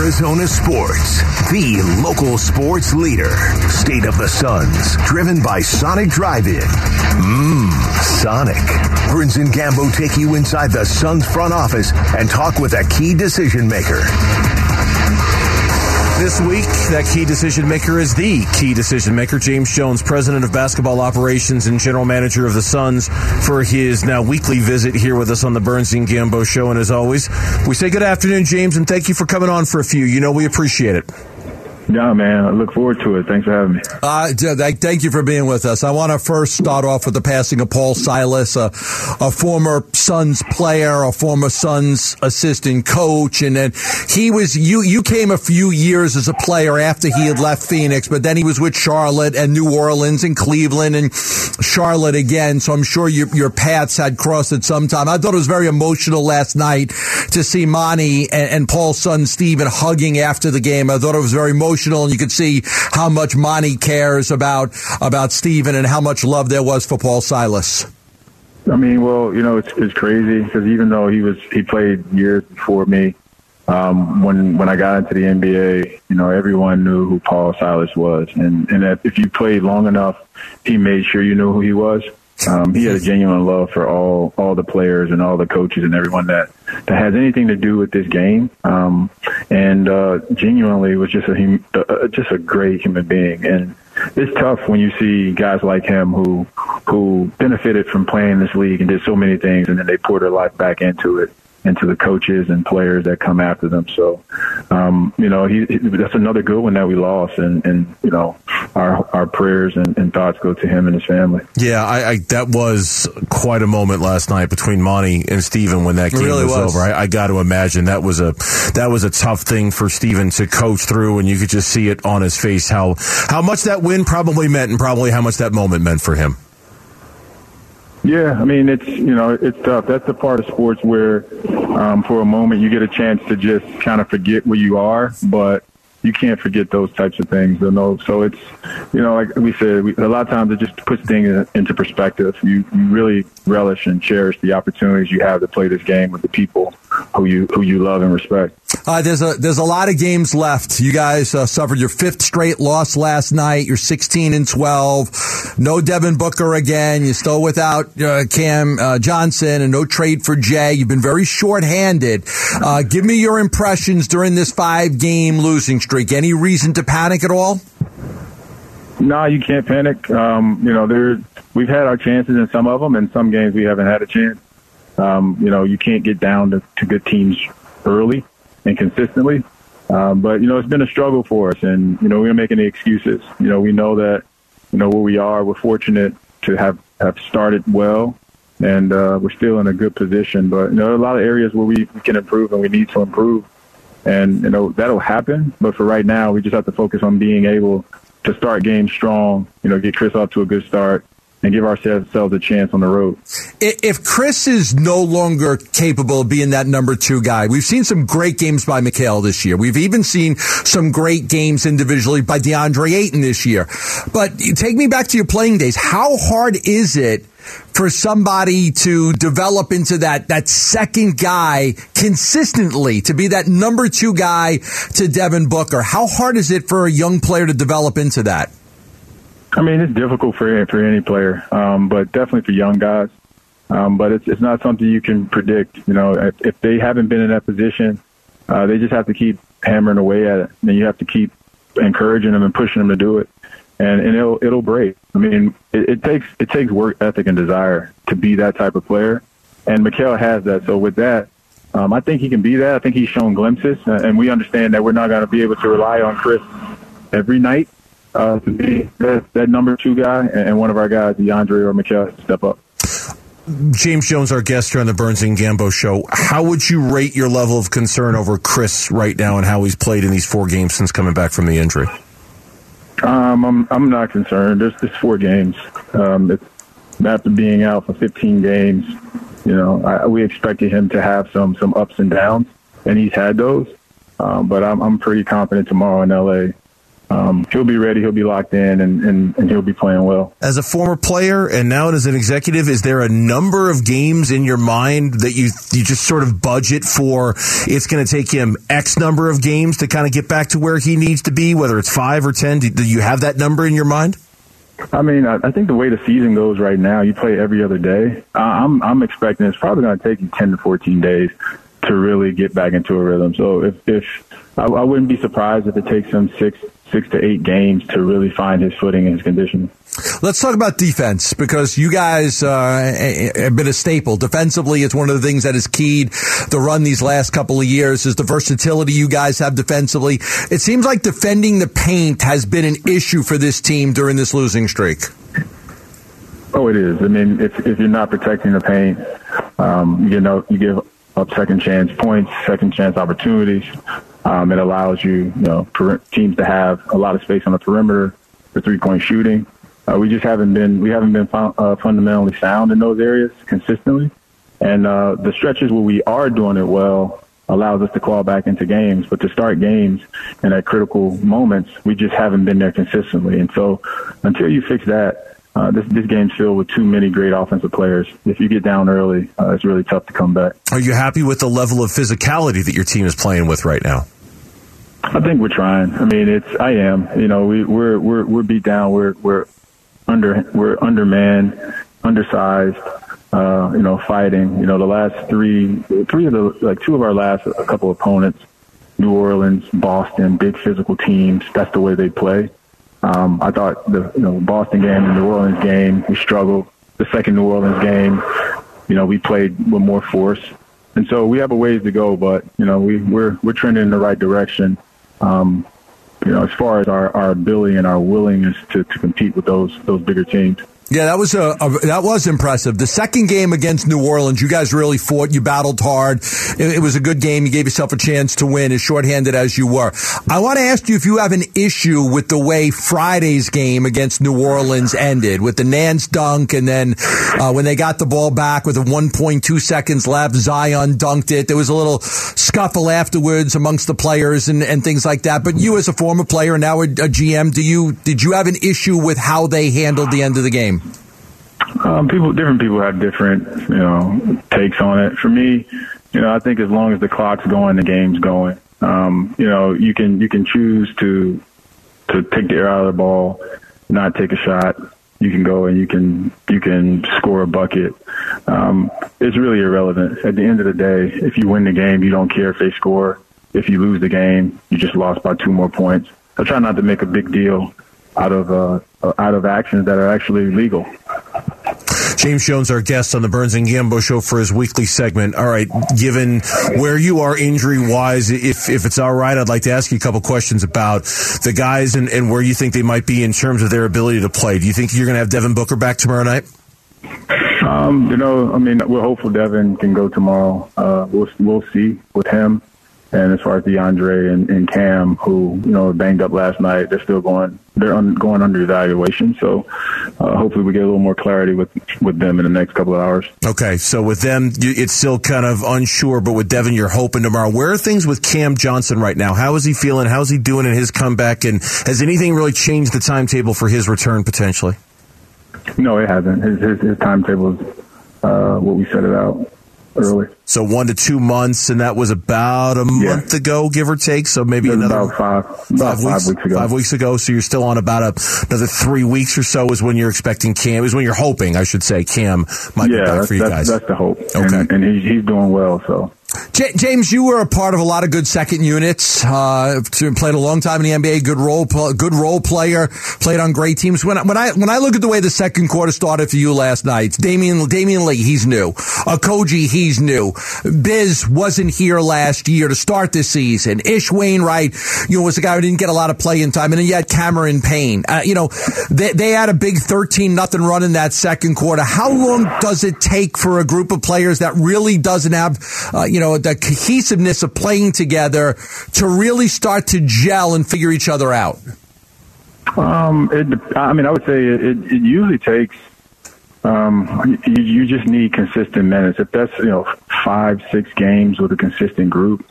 Arizona sports, the local sports leader. State of the Suns, driven by Sonic Drive-In. Mmm, Sonic. Burns and Gambo take you inside the Suns front office and talk with a key decision maker. This week, that key decision maker is the key decision maker, James Jones, president of basketball operations and general manager of the Suns, for his now weekly visit here with us on the Burns and Gambo show. And as always, we say good afternoon, James, and thank you for coming on for a few. You know, we appreciate it. Yeah, man. I look forward to it. Thanks for having me. Uh, thank you for being with us. I want to first start off with the passing of Paul Silas, a, a former Suns player, a former Suns assistant coach, and then he was you. You came a few years as a player after he had left Phoenix, but then he was with Charlotte and New Orleans and Cleveland and Charlotte again. So I'm sure your, your paths had crossed at some time. I thought it was very emotional last night to see Monty and, and Paul's son Stephen hugging after the game. I thought it was very emotional emotional, and you could see how much Monty cares about about Stephen and how much love there was for Paul Silas. I mean, well, you know, it's it's crazy because even though he was he played years before me, um, when when I got into the NBA, you know, everyone knew who Paul Silas was, and and if you played long enough, he made sure you knew who he was. Um, he had a genuine love for all all the players and all the coaches and everyone that that has anything to do with this game. Um, and uh, genuinely was just a hum- uh, just a great human being. And it's tough when you see guys like him who who benefited from playing this league and did so many things, and then they pour their life back into it and to the coaches and players that come after them. So, um, you know, he, that's another good one that we lost, and, and you know, our our prayers and, and thoughts go to him and his family. Yeah, I, I, that was quite a moment last night between Monty and Stephen when that game really was, was, over. I, I got to imagine that was a that was a tough thing for Stephen to coach through, and you could just see it on his face how how much that win probably meant, and probably how much that moment meant for him. Yeah, I mean it's you know it's tough. That's the part of sports where, um, for a moment, you get a chance to just kind of forget where you are, but you can't forget those types of things. You know, so it's you know like we said, we, a lot of times it just puts things into perspective. You you really relish and cherish the opportunities you have to play this game with the people who you who you love and respect. Uh, there's a there's a lot of games left. You guys uh, suffered your fifth straight loss last night. You're 16 and 12. No Devin Booker again. You're still without uh, Cam uh, Johnson and no trade for Jae. You've been very short-handed. Uh, give me your impressions during this five game losing streak. Any reason to panic at all? No, you can't panic. Um, you know, there we've had our chances in some of them, and some games we haven't had a chance. Um, you know, you can't get down to, to good teams early and consistently. Um, but you know, it's been a struggle for us, and you know, we don't make any excuses. You know, we know that you know where we are. We're fortunate to have have started well, and uh, we're still in a good position. But you know, there are a lot of areas where we, we can improve and we need to improve, and you know that'll happen. But for right now, we just have to focus on being able to start games strong. You know, get Chris off to a good start, and give ourselves a chance on the road. If Chris is no longer capable of being that number two guy, we've seen some great games by Mikal this year. We've even seen some great games individually by DeAndre Ayton this year. But take me back to your playing days. How hard is it for somebody to develop into that that second guy consistently to be that number two guy to Devin Booker? How hard is it for a young player to develop into that? I mean, it's difficult for for any player, um, but definitely for young guys. Um, but it's it's not something you can predict. You know, if, if they haven't been in that position, uh, they just have to keep hammering away at it. And you have to keep encouraging them and pushing them to do it, and and it'll it'll break. I mean, it, it takes it takes work ethic and desire to be that type of player, and Mikal has that. So with that, um, I think he can be that. I think he's shown glimpses, uh, and we understand that we're not going to be able to rely on Chris every night uh, to be that, that number two guy and one of our guys, DeAndre or Mikal, step up. James Jones, our guest here on the Burns and Gambo show. How would you rate your level of concern over Chris right now and how he's played in these four games since coming back from the injury? Um, I'm I'm not concerned. There's just four games. Um, it's after being out for 15 games. You know, I, we expected him to have some some ups and downs, and he's had those. Um, but I'm I'm pretty confident tomorrow in LA um, he'll be ready, he'll be locked in, and, and, and he'll be playing well. As a former player and now as an executive, is there a number of games in your mind that you you just sort of budget for? It's going to take him X number of games to kind of get back to where he needs to be, whether it's five or ten. Do, do you have that number in your mind? I mean, I, I think the way the season goes right now, you play every other day. Uh, I'm I'm expecting it's probably going to take you 10 to 14 days to really get back into a rhythm. So if if I, I wouldn't be surprised if it takes him six six to eight games to really find his footing and his condition. Let's talk about defense because you guys uh, have been a staple. Defensively, it's one of the things that has keyed the run these last couple of years is the versatility you guys have defensively. It seems like defending the paint has been an issue for this team during this losing streak. Oh, it is. I mean, if if you're not protecting the paint, um, you know, you give up second chance points, second chance opportunities. Um, it allows you, you know, per- teams to have a lot of space on the perimeter for three point shooting. Uh, we just haven't been we haven't been uh, fundamentally sound in those areas consistently, and uh, the stretches where we are doing it well allows us to claw back into games. But to start games and at critical moments, we just haven't been there consistently. And so until you fix that, uh, this this game's filled with too many great offensive players. If you get down early, uh, it's really tough to come back. Are you happy with the level of physicality that your team is playing with right now? I think we're trying. I mean, it's I am. You know, we we're we're we're beat down. We're we're under we're undermanned, undersized. Uh, you know, fighting. You know, the last three three of the like two of our last a couple opponents, New Orleans, Boston, big physical teams. That's the way they play. Um, I thought the you know Boston game and New Orleans game we struggled. The second New Orleans game, you know, we played with more force, and so we have a ways to go. But you know, we we're we're trending in the right direction. Um, you know, as far as our, our ability and our willingness to, to compete with those those bigger teams. Yeah, that was a, a, that was impressive. The second game against New Orleans, you guys really fought. You battled hard. It, it was a good game. You gave yourself a chance to win, as shorthanded as you were. I want to ask you if you have an issue with the way Friday's game against New Orleans ended, with the Nance dunk, and then uh, when they got the ball back with a 1.2 seconds left, Zion dunked it. There was a little scuffle afterwards amongst the players and, and things like that. But you, as a former player and now a, a GM, do you did you have an issue with how they handled the end of the game? Um, people, different people have different, you know, takes on it. For me, you know, I think as long as the clock's going, the game's going. Um, you know, you can you can choose to to take the air out of the ball, not take a shot. You can go and you can you can score a bucket. Um, it's really irrelevant. At the end of the day, if you win the game, you don't care if they score. If you lose the game, you just lost by two more points. I try not to make a big deal out of uh, out of actions that are actually legal. James Jones, our guest on the Burns and Gambo show for his weekly segment. All right, given where you are injury wise, if if it's all right, I'd like to ask you a couple questions about the guys and, and where you think they might be in terms of their ability to play. Do you think you're going to have Devin Booker back tomorrow night? Um, you know, I mean, we're hopeful Devin can go tomorrow. Uh, we'll we'll see with him. And as far as DeAndre and, and Cam, who you know banged up last night, they're still going. They're un, going under evaluation. So uh, hopefully we get a little more clarity with with them in the next couple of hours. Okay, so with them, it's still kind of unsure. But with Devin, you're hoping tomorrow. Where are things with Cam Johnson right now? How is he feeling? How's he doing in his comeback? And has anything really changed the timetable for his return potentially? No, it hasn't. His his, his timetable is uh, what we set it out early. So one to two months, and that was about a Yeah. month ago, give or take. So maybe another about five, about five weeks, ago. Five weeks ago. So you're still on about a, another three weeks or so is when you're expecting Cam. Is when you're hoping, I should say, Cam might be back for you guys. that's the hope. Okay. And, and he's he's doing well. So J- James, you were a part of a lot of good second units. Uh, played a long time in the NBA. Good role, pl- good role player. Played on great teams. When I, when I when I look at the way the second quarter started for you last night, Damion Damion Lee, he's new. Okogie, he's new. Biz wasn't here last year to start this season. Ish Wainwright, you know, was a guy who didn't get a lot of play in time, and then you had Cameron Payne. Uh, you know, they, they had a big thirteen nothing run in that second quarter. How long does it take for a group of players that really doesn't have, uh, you know, the cohesiveness of playing together to really start to gel and figure each other out? Um, it, I mean, I would say it, it usually takes. Um, you, you just need consistent minutes. If that's you know five, six games with a consistent group,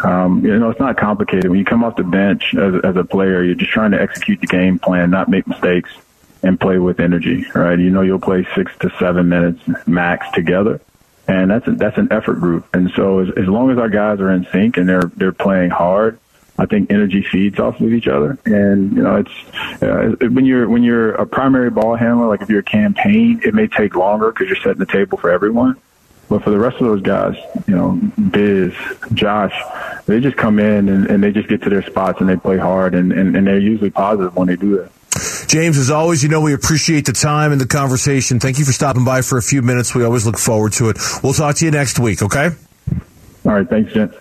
Um, you know, it's not complicated. When you come off the bench as, as a player, you're just trying to execute the game plan, not make mistakes, and play with energy. Right? You know, you'll play six to seven minutes max together, and that's a, that's an effort group. And so, as, as long as our guys are in sync and they're they're playing hard, I think energy feeds off of each other, and you know it's uh, when you're when you're a primary ball handler, like if you're a Cam Payne, it may take longer because you're setting the table for everyone. But for the rest of those guys, you know, Biz, Josh, they just come in and, and they just get to their spots and they play hard and, and, and they're usually positive when they do that. James, as always, you know we appreciate the time and the conversation. Thank you for stopping by for a few minutes. We always look forward to it. We'll talk to you next week, okay? All right. Thanks, gents.